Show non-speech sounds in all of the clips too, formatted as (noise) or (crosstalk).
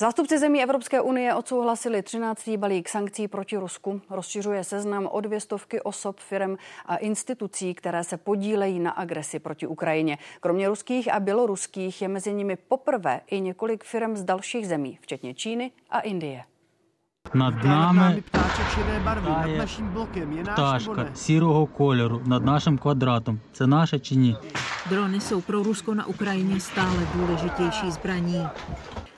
Zástupci zemí Evropské unie odsouhlasili 13. balík sankcí proti Rusku. Rozšiřuje seznam o dvě stovky osob, firm a institucí, které se podílejí na agresi proti Ukrajině. Kromě ruských a běloruských je mezi nimi poprvé i několik firm z dalších zemí, včetně Číny a Indie. Над нами літає пташка сірого кольору над нашим квадратом. Це наша чи ні? Drony jsou pro Rusko na Ukrajině stále důležitější zbraní.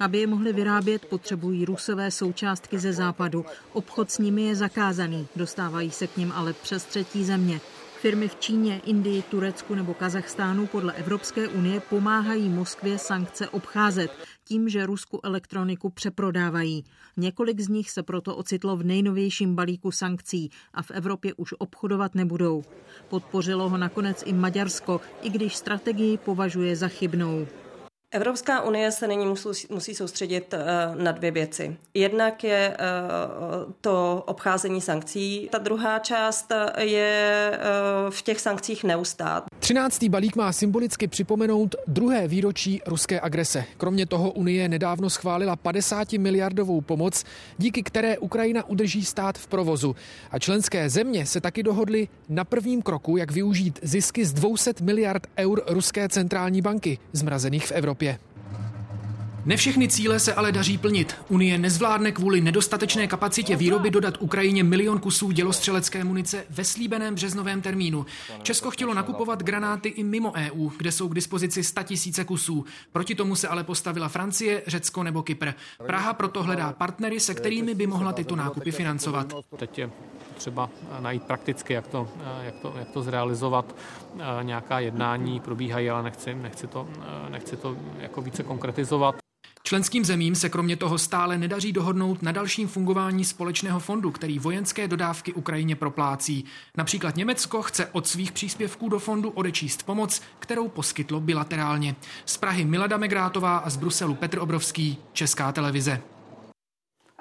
Aby je mohli vyrábět, potřebují rusové součástky ze západu. Obchod s nimi je zakázaný, dostávají se k ním ale přes třetí země. Firmy v Číně, Indii, Turecku nebo Kazachstánu podle Evropské unie pomáhají Moskvě sankce obcházet tím, že Rusku elektroniku přeprodávají. Několik z nich se proto ocitlo v nejnovějším balíku sankcí a v Evropě už obchodovat nebudou. Podpořilo ho nakonec i Maďarsko, i když strategii považuje za chybnou. Evropská unie se nyní musí, soustředit eh, na dvě věci. Jednak je eh, to obcházení sankcí, ta druhá část je eh, v těch sankcích neustát. 13. balík má symbolicky připomenout druhé výročí ruské agrese. Kromě toho Unie nedávno schválila 50 miliardovou pomoc, díky které Ukrajina udrží stát v provozu. A členské země se taky dohodly na prvním kroku, jak využít zisky z 200 miliard eur ruské centrální banky, zmrazených v Evropě. Ne všechny cíle se ale daří plnit. Unie nezvládne kvůli nedostatečné kapacitě výroby dodat Ukrajině milion kusů dělostřelecké munice ve slíbeném březnovém termínu. Česko chtělo nakupovat granáty i mimo EU, kde jsou k dispozici 100 tisíce kusů. Proti tomu se ale postavila Francie, Řecko nebo Kypr. Praha proto hledá partnery, se kterými by mohla tyto nákupy financovat. Teď je třeba najít prakticky, jak to, jak to, jak to zrealizovat. Nějaká jednání probíhají, ale nechci, nechci, to, nechci to jako více konkretizovat. Členským zemím se kromě toho stále nedaří dohodnout na dalším fungování společného fondu, který vojenské dodávky Ukrajině proplácí. Například Německo chce od svých příspěvků do fondu odečíst pomoc, kterou poskytlo bilaterálně. Z Prahy Milada Megrátová a z Bruselu Petr Obrovský, Česká televize.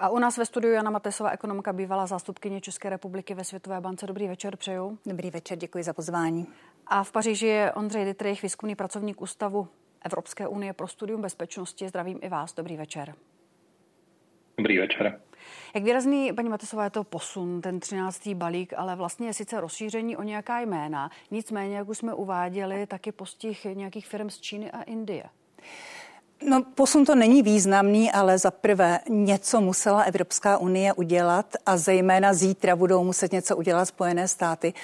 A u nás ve studiu Jana Matesová, ekonomka, bývalá zástupkyně České republiky ve Světové bance. Dobrý večer, přeju. Dobrý večer, děkuji za pozvání. A v Paříži je Ondřej Dittrich, výzkumný pracovník Ústavu Evropské unie pro studium bezpečnosti. Zdravím i vás. Dobrý večer. Dobrý večer. Jak výrazný, paní Matesová, je to posun, ten 13. balík, ale vlastně je sice rozšíření o nějaká jména, nicméně, jak už jsme uváděli, taky postih nějakých firm z Číny a Indie. No, posun to není významný, ale za prvé něco musela Evropská unie udělat a zejména zítra budou muset něco udělat Spojené státy.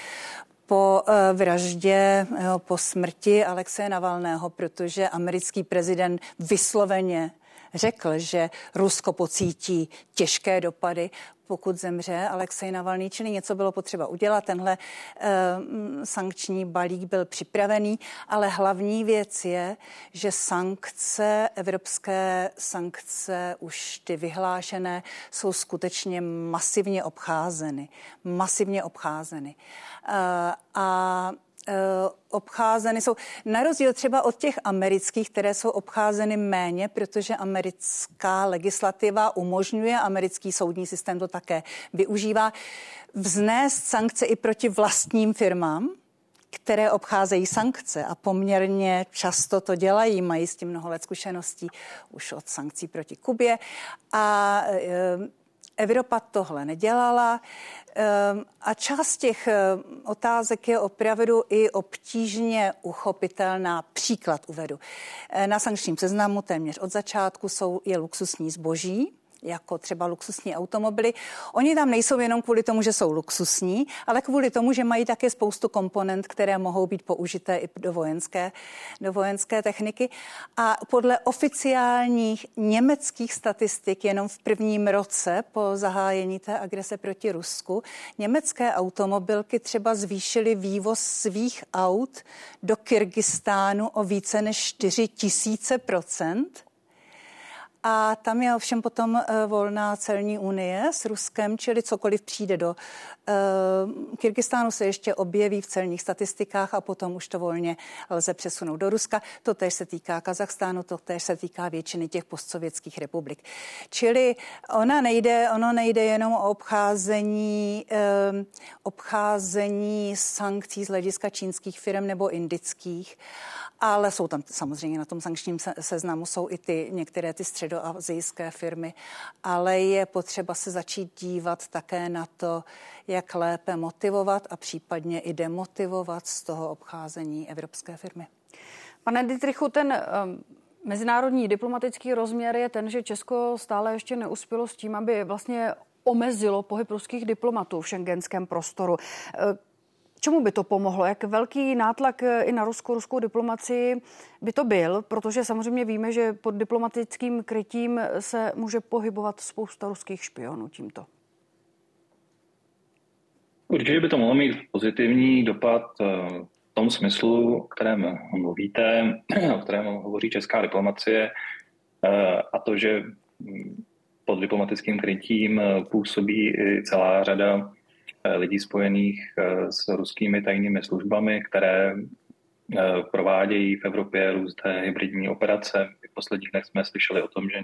Po eh, vraždě, po smrti Alexeje Navalného, protože americký prezident vysloveně řekl, že Rusko pocítí těžké dopady, pokud zemře Alexej Navalný, čili něco bylo potřeba udělat. Tenhle e, sankční balík byl připravený, ale hlavní věc je, že sankce, evropské sankce, už ty vyhlášené, jsou skutečně masivně obcházeny. Masivně obcházeny. E, a Eh, obcházeny jsou, na rozdíl třeba od těch amerických, které jsou obcházeny méně, protože americká legislativa umožňuje, americký soudní systém to také využívá, vznést sankce i proti vlastním firmám, které obcházejí sankce a poměrně často to dělají, mají s tím mnoho let zkušeností už od sankcí proti Kubě. A e, Evropa tohle nedělala. Ehm, a část těch ehm, otázek je opravdu i obtížně uchopitelná. Příklad uvedu. Eh, na sankčním seznamu téměř od začátku jsou je luxusní zboží, jako třeba luxusní automobily. Oni tam nejsou jenom kvůli tomu, že jsou luxusní, ale kvůli tomu, že mají také spoustu komponent, které mohou být použité i do vojenské, do vojenské techniky. A podle oficiálních německých statistik jenom v prvním roce po zahájení té agrese proti Rusku německé automobilky třeba zvýšily vývoz svých aut do Kyrgyzstánu o více než 4 tisíce procent a tam je ovšem potom eh, volná celní unie s Ruskem, čili cokoliv přijde do uh, Kyrgyzstánu se ještě objeví v celních statistikách a potom už to volně lze přesunout do Ruska. To tež se týká Kazachstánu, to tež se týká většiny těch postsovětských republik. Čili ona nejde, ono nejde jenom o obcházení, uh, obcházení sankcí z hlediska čínských firm nebo indických, ale jsou tam samozřejmě na tom sankčním seznamu jsou i ty některé ty středy středoazijské firmy, ale je potřeba se začít dívat také na to, jak lépe motivovat a případně i demotivovat z toho obcházení evropské firmy. Pane Dietrichu, ten um, mezinárodní diplomatický rozměr je ten, že Česko stále ještě neuspělo s tím, aby vlastně omezilo pohyb ruských diplomatů v šengenském prostoru. Čemu by to pomohlo? Jak velký nátlak eh, i na Rusko, ruskou diplomaci by to byl? Protože samozřejmě víme, že pod diplomatickým krytím se může pohybovat spousta ruských špionů tímto. Určitě by to mohlo mít pozitivní dopad eh, v tom smyslu, o kterém mluvíte, (clears throat) o kterém hovoří česká diplomacie, eh, a to, že hm, pod diplomatickým krytím působí i celá řada Eh, lidí spojených eh, s ruskými tajnými službami, které eh, provádějí v Evropě různé hybridní operace. V posledních dnech jsme slyšeli o tom, že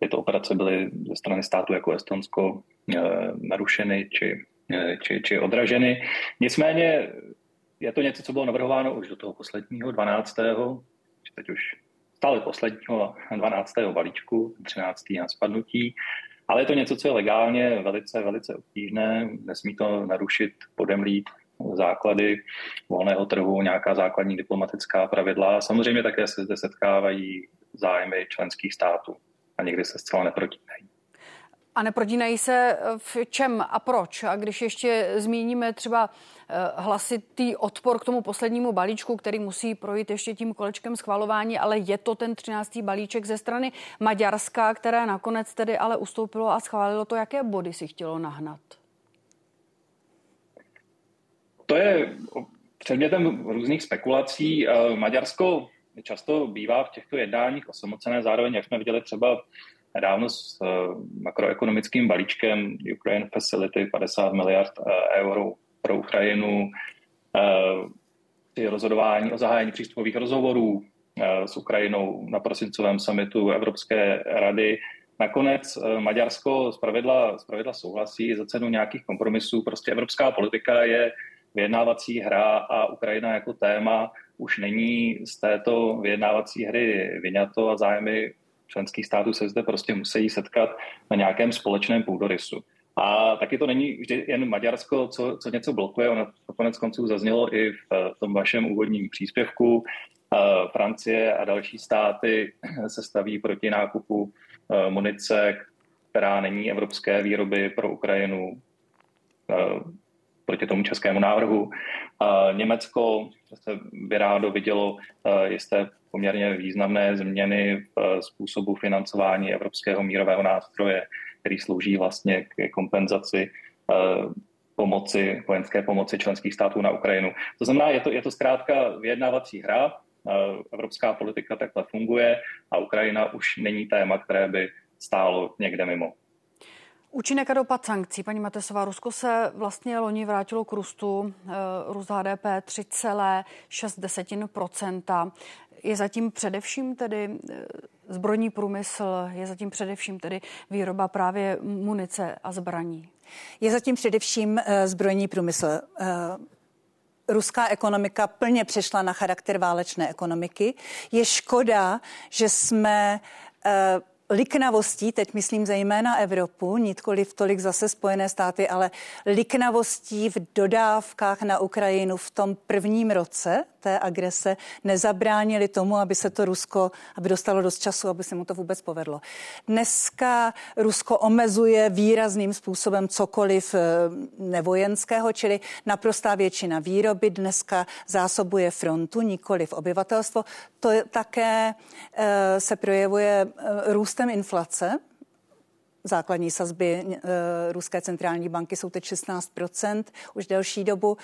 tyto operace byly ze strany státu jako Estonsko narušeny či, či, či odraženy. Nicméně je to něco, co bylo navrhováno už do toho posledního 12. teď už stále posledního 12. balíčku, 13. na spadnutí. Ale je to něco, co je legálně velice, velice obtížné. Nesmí to narušit, podemlít základy volného trhu, nějaká základní diplomatická pravidla. Samozřejmě také se zde setkávají zájmy členských států a někdy se zcela neprotínají. A neprodínají se v čem a proč? A když ještě zmíníme třeba eh, hlasitý odpor k tomu poslednímu balíčku, který musí projít ještě tím kolečkem schvalování, ale je to ten 13. balíček ze strany Maďarska, které nakonec tedy ale ustoupilo a schválilo to, jaké body si chtělo nahnat? To je předmětem různých spekulací. Eh, Maďarsko často bývá v těchto jednáních osamocené, zároveň, jak jsme viděli třeba nedávno s eh, makroekonomickým balíčkem Ukraine Facility 50 miliard eh, euro pro Ukrajinu, eh, rozhodování o zahájení přístupových rozhovorů s Ukrajinou na prosincovém summitu Evropské rady. Nakonec Maďarsko zpravidla, zpravidla souhlasí za cenu nějakých kompromisů. Prostě evropská politika je vyjednávací hra a Ukrajina jako téma už není z této vyjednávací hry vyňato a zájmy členských států se zde prostě musí setkat na nějakém společném půdorysu. A taky to není vždy jen Maďarsko, co, co něco blokuje, ono to konec konců zaznělo i v tom vašem úvodním příspěvku. Francie a další státy se staví proti nákupu e, munice, která není evropské výroby pro Ukrajinu proti tomu českému návrhu. Německo se by rádo vidělo e, jisté poměrně významné změny v eh, způsobu financování Evropského mírového nástroje, který slouží vlastně k kompenzaci eh, pomoci, vojenské pomoci členských států na Ukrajinu. To znamená, je to, je to zkrátka vyjednávací hra, eh, evropská politika takhle funguje a Ukrajina už není téma, které by stálo někde mimo. Účinek a dopad sankcí. Paní Matesová, Rusko se vlastně loni vrátilo k růstu, růst HDP 3,6%. Je zatím především tedy eh, zbrojní průmysl, je zatím především tedy výroba právě munice a zbraní? Je zatím především eh, zbrojní průmysl. Eh, ruská ekonomika plně přešla na charakter válečné ekonomiky. Je škoda, že jsme liknavostí, teď myslím zejména Evropu, nikoli tolik zase Spojené státy, ale liknavostí v dodávkách na Ukrajinu v tom prvním roce té agrese nezabránili tomu, aby se to Rusko, aby dostalo dost času, aby se mu to vůbec povedlo. Dneska Rusko omezuje výrazným způsobem cokoliv eh, nevojenského, čili naprostá většina výroby dneska zásobuje frontu, nikoli v obyvatelstvo. To také eh, se projevuje eh, růstem inflace, Základní sazby e, Ruské centrální banky jsou teď 16% už delší dobu.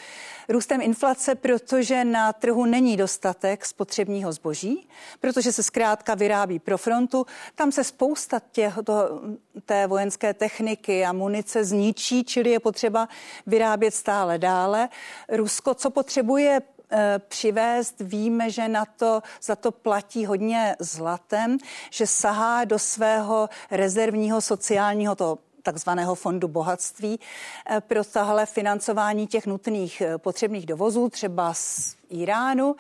Růstem inflace, protože na trhu není dostatek spotřebního zboží, protože se zkrátka vyrábí pro frontu. Tam se spousta těch, to, té vojenské techniky a munice zničí, čili je potřeba vyrábět stále dále. Rusko, co potřebuje Eh, přivést. Víme, že na to za to platí hodně zlatem, že sahá do svého rezervního sociálního to takzvaného fondu bohatství eh, pro tahle financování těch nutných eh, potřebných dovozů, třeba Iránu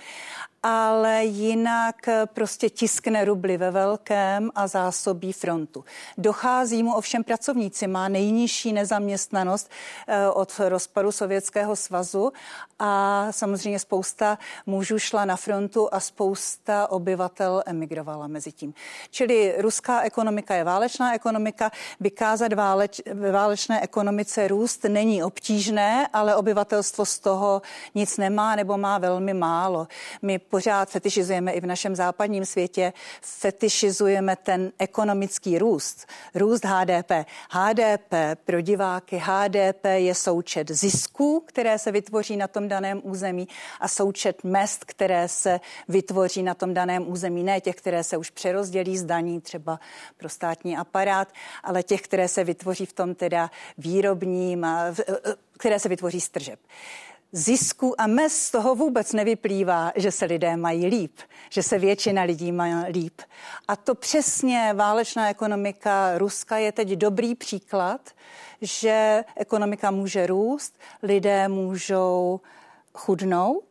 ale jinak prostě tiskne rubly ve velkém a zásobí frontu. Dochází mu ovšem pracovníci, má nejnižší nezaměstnanost eh, od rozpadu Sovětského svazu a samozřejmě spousta mužů šla na frontu a spousta obyvatel emigrovala mezi tím. Čili ruská ekonomika je válečná ekonomika, vykázat váleč, válečné ekonomice růst není obtížné, ale obyvatelstvo z toho nic nemá nebo má velmi málo. My pořád fetišizujeme i v našem západním světě, fetišizujeme ten ekonomický růst, růst HDP. HDP pro diváky, HDP je součet zisků, které se vytvoří na tom daném území a součet mest, které se vytvoří na tom daném území. Ne těch, které se už přerozdělí z daní třeba pro státní aparát, ale těch, které se vytvoří v tom teda výrobním, které se vytvoří z tržeb zisku a mez z toho vůbec nevyplývá, že se lidé mají líp, že se většina lidí má líp. A to přesně válečná ekonomika Ruska je teď dobrý příklad, že ekonomika může růst, lidé můžou chudnout,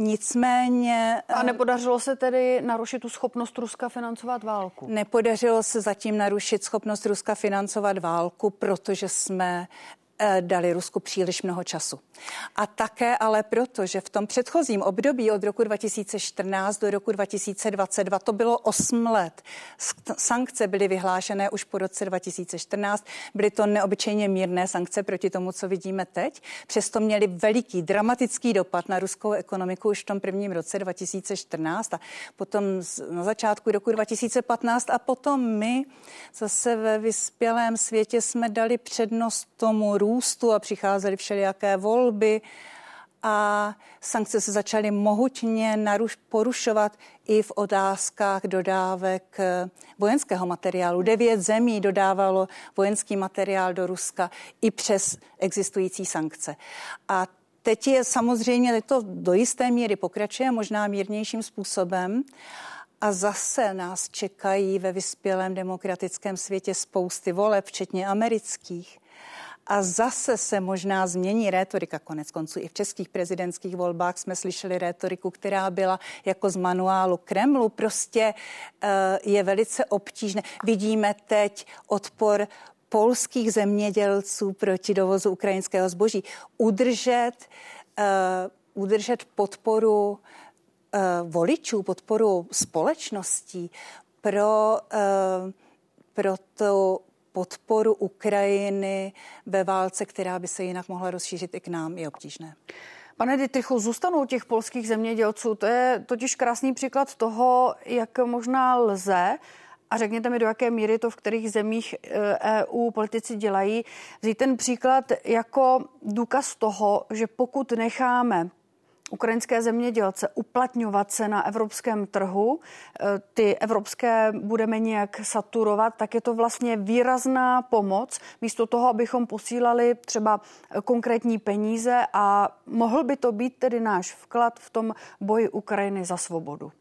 Nicméně... A nepodařilo se tedy narušit tu schopnost Ruska financovat válku? Nepodařilo se zatím narušit schopnost Ruska financovat válku, protože jsme Eh, dali Rusku příliš mnoho času. A také ale proto, že v tom předchozím období od roku 2014 do roku 2022 to bylo 8 let. Sankce byly vyhlášené už po roce 2014. Byly to neobyčejně mírné sankce proti tomu, co vidíme teď. Přesto měly veliký dramatický dopad na ruskou ekonomiku už v tom prvním roce 2014 a potom na začátku roku 2015 a potom my zase ve vyspělém světě jsme dali přednost tomu růstu a přicházely všelijaké volby a sankce se začaly mohutně naruš, porušovat i v otázkách dodávek eh, vojenského materiálu. Devět zemí dodávalo vojenský materiál do Ruska i přes existující sankce. A teď je samozřejmě, teď to do jisté míry pokračuje, možná mírnějším způsobem. A zase nás čekají ve vyspělém demokratickém světě spousty voleb, včetně amerických a zase se možná změní rétorika. Konec konců i v českých prezidentských volbách jsme slyšeli rétoriku, která byla jako z manuálu Kremlu. Prostě uh, je velice obtížné. Vidíme teď odpor polských zemědělců proti dovozu ukrajinského zboží. Udržet, uh, udržet podporu uh, voličů, podporu společností pro, uh, pro to podporu Ukrajiny ve válce, která by se jinak mohla rozšířit i k nám, je obtížné. Pane Ditrychu, zůstanou těch polských zemědělců. To je totiž krásný příklad toho, jak možná lze a řekněte mi, do jaké míry to v kterých zemích EU e politici dělají. Vzít ten příklad jako důkaz toho, že pokud necháme ukrajinské zemědělce uplatňovat se na evropském trhu, eh, ty evropské budeme nějak saturovat, tak je to vlastně výrazná pomoc, místo toho, abychom posílali třeba konkrétní peníze a mohl by to být tedy náš vklad v tom boji Ukrajiny za svobodu.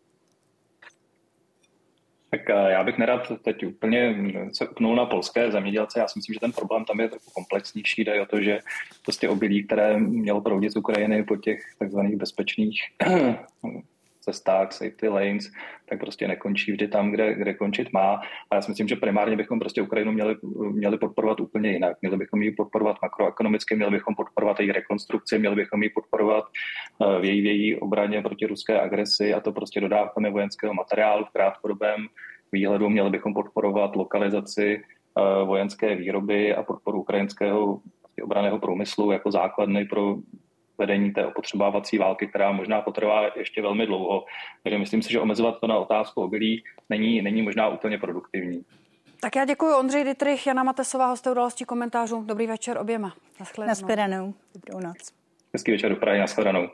Tak eh, já bych nerad teď úplně se upnul na polské zemědělce. Já si myslím, že ten problém tam je trochu komplexnější. Jde o to, že prostě obilí, které mělo proudit z Ukrajiny po těch takzvaných bezpečných cestách, safety lanes, tak prostě nekončí vždy tam, kde, kde končit má. A já si myslím, že primárně bychom prostě Ukrajinu měli, měli podporovat úplně jinak. Měli bychom ji podporovat makroekonomicky, měli bychom podporovat její rekonstrukci, měli bychom ji podporovat eh, v její, v její obraně proti ruské agresi a to prostě dodávkami vojenského materiálu v krátkodobém výhledu. Měli bychom podporovat lokalizaci eh, vojenské výroby a podporu ukrajinského obraného průmyslu jako základny pro vedení té opotřebávací války, která možná potrvá ještě velmi dlouho. Takže myslím si, že omezovat to na otázku obilí není, není možná úplně produktivní. Tak já děkuji Ondřej Ditrych, Jana Matesová, hosté udalostí komentářů. Dobrý večer oběma. Naschledanou. Naschledanou. Dobrou noc. Hezký večer do Prahy, naschledanou.